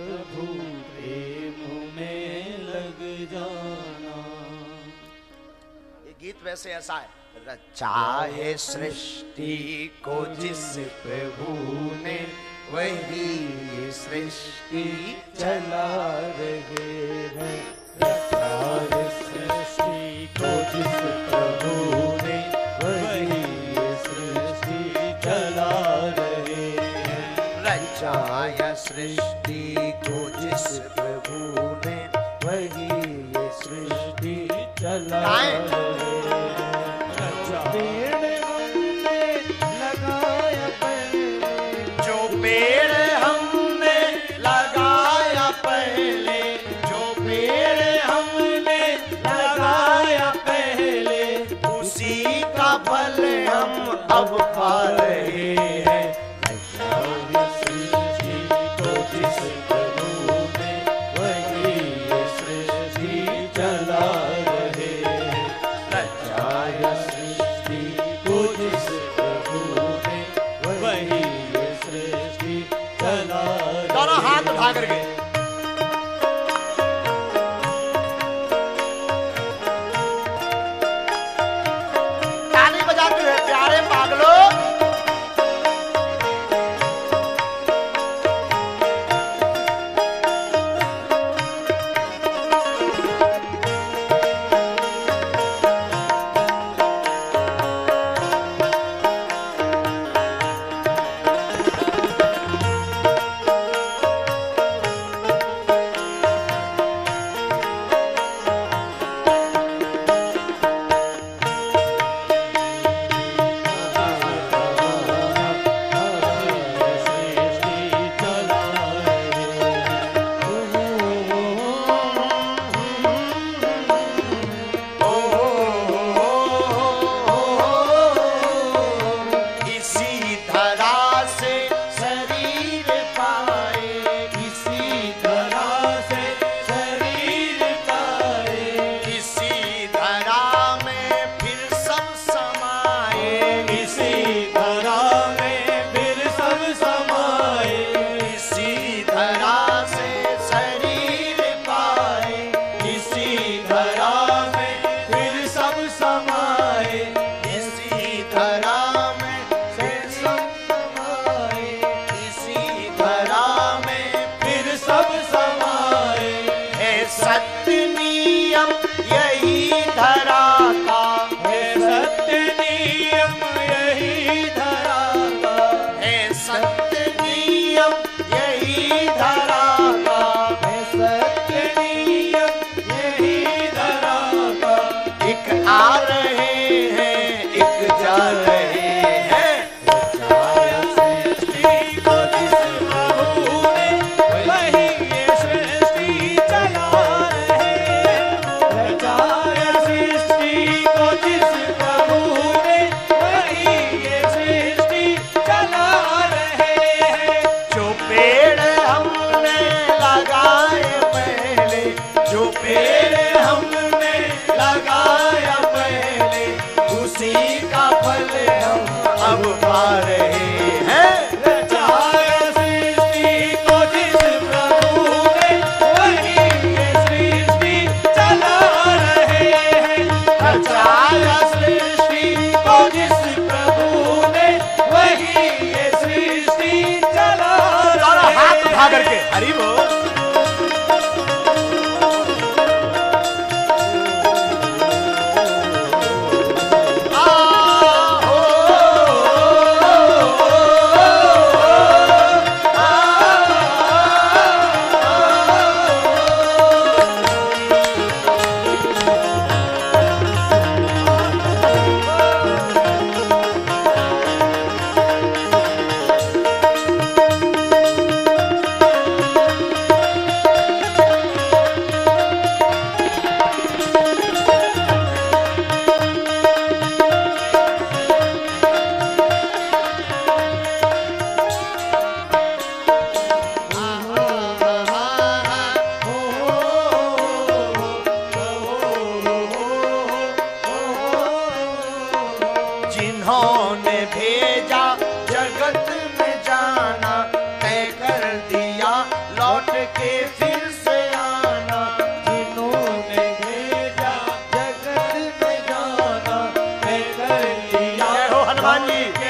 प्रभु में लग गीत वैसे ऐसा है, रचाए सृष्टि को जिस प्रभु ने, वही सृष्टि चला रहे हैं। रचाए सृष्टि को जिस प्रभु रचाया सृष्टि को जिस प्रभु ने वही ये सृष्टि चलाए 欢迎。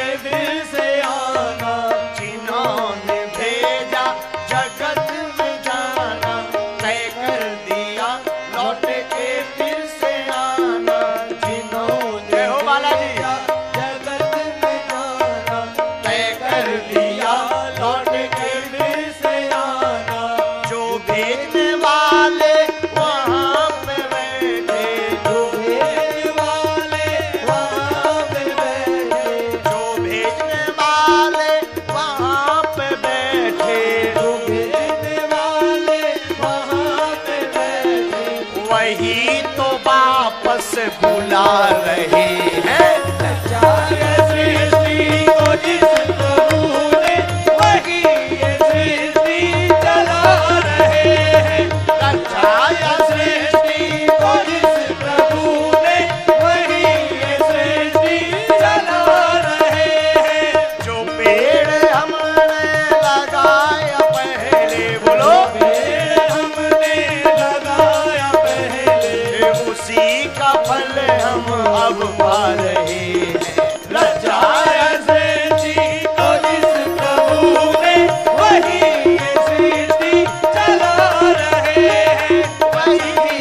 रही है।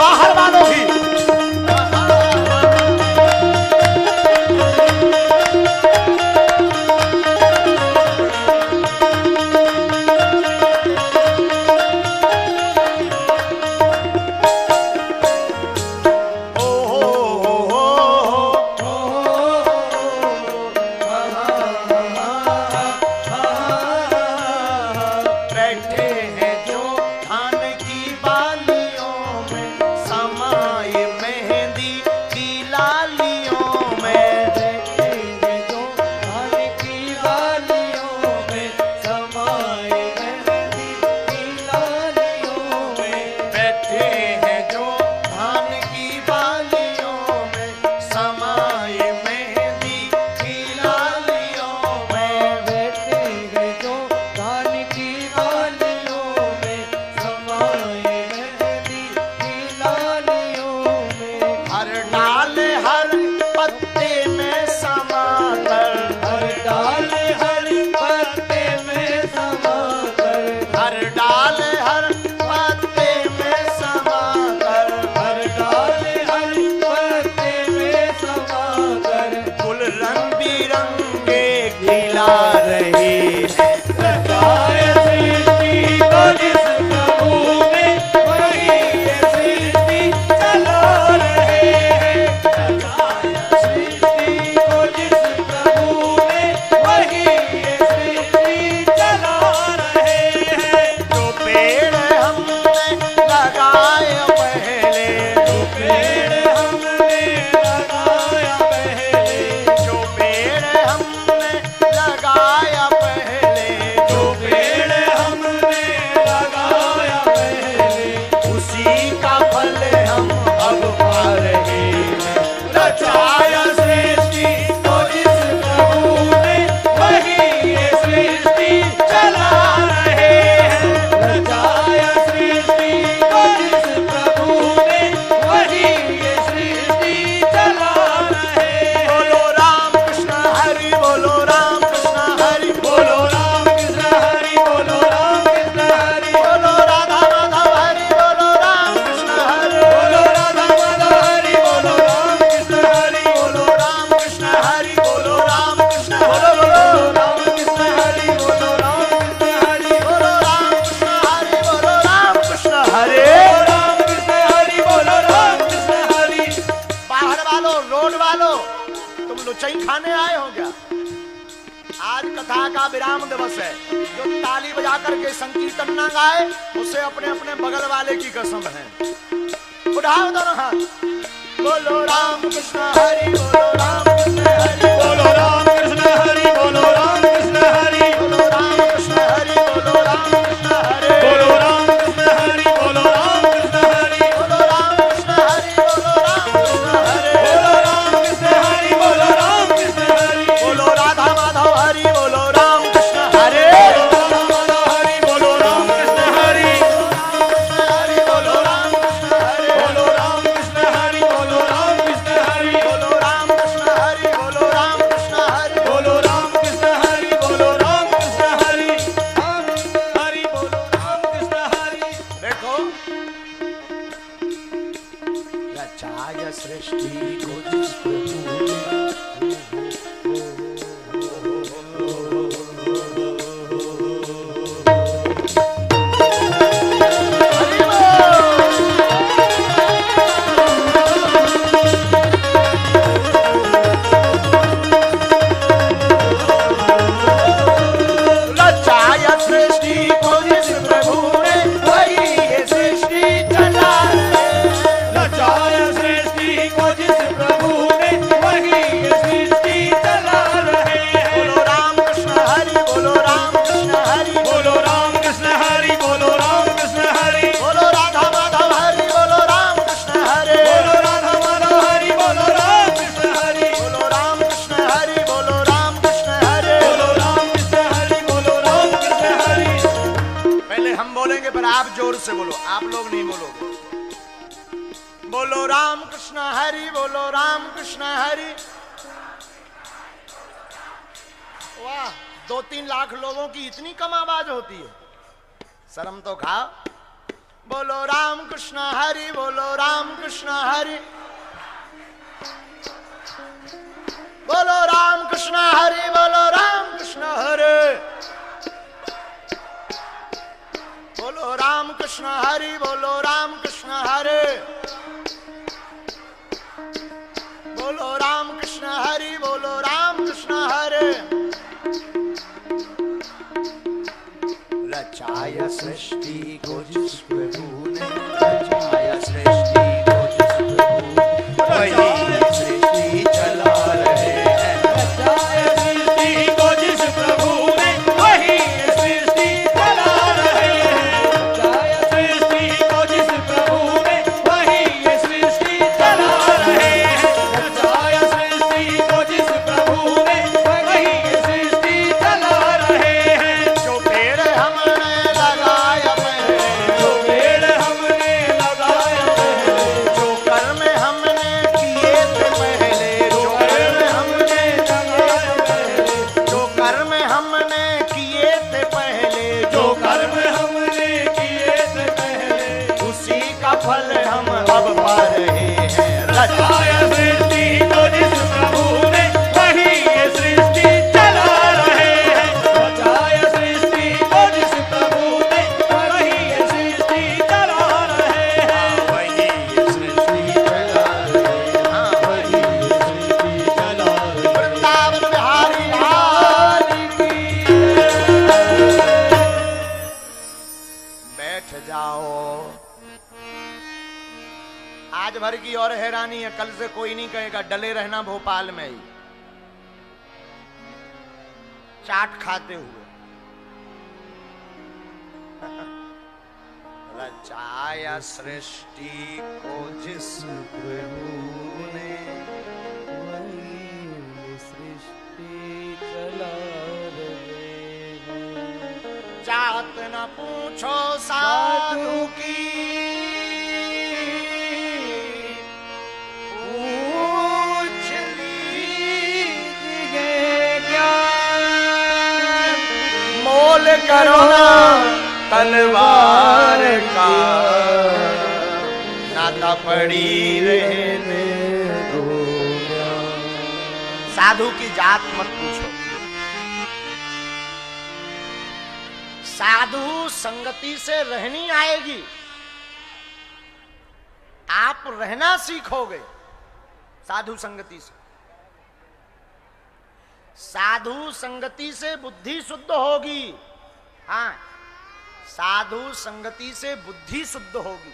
बाहर मानो लोग वालों, तुम लुचई खाने आए हो क्या? आज कथा का विराम दिवस है। जो ताली बजा करके संकीर्तन न गाए, उसे अपने अपने बगल वाले की कसम है। उठाओ दोनों हाथ। बोलो राम कृष्ण हरि, बोलो राम कृष्ण हरि, बोलो राम कृष्ण हरि, बोलो राम छाया सृष्टि को प्रभु बोलेंगे, पर आप ज़ोर से बोलो। आप लोग नहीं बोलोगे। बोलो राम कृष्ण हरि, बोलो राम कृष्ण हरि। वाह दो तीन लाख लोगों की इतनी कम आवाज़ होती है। शर्म तो खाओ। बोलो राम कृष्ण हरि, बोलो राम कृष्ण हरि। बोलो राम कृष्ण हरि, बोलो राम कृष्ण हरे। कृष्ण हरि बोलो राम कृष्ण हरे। बोलो राम कृष्ण हरि बोलो राम कृष्ण हरे। रचाय सृष्टि को जिस प्रभु और हैरानी है कल से कोई नहीं कहेगा डले रहना भोपाल में ही। चाट खाते हुए। रचाया सृष्टि को जिस प्रभु ने जात न पूछो साधु की करो ना तलवार का। नाता पड़ी रहने दो। साधु की जात मत पूछो। साधु संगति से रहनी आएगी। आप रहना सीखोगे साधु संगति से। साधु संगति से बुद्धि शुद्ध होगी। हाँ साधु संगति से बुद्धि शुद्ध होगी।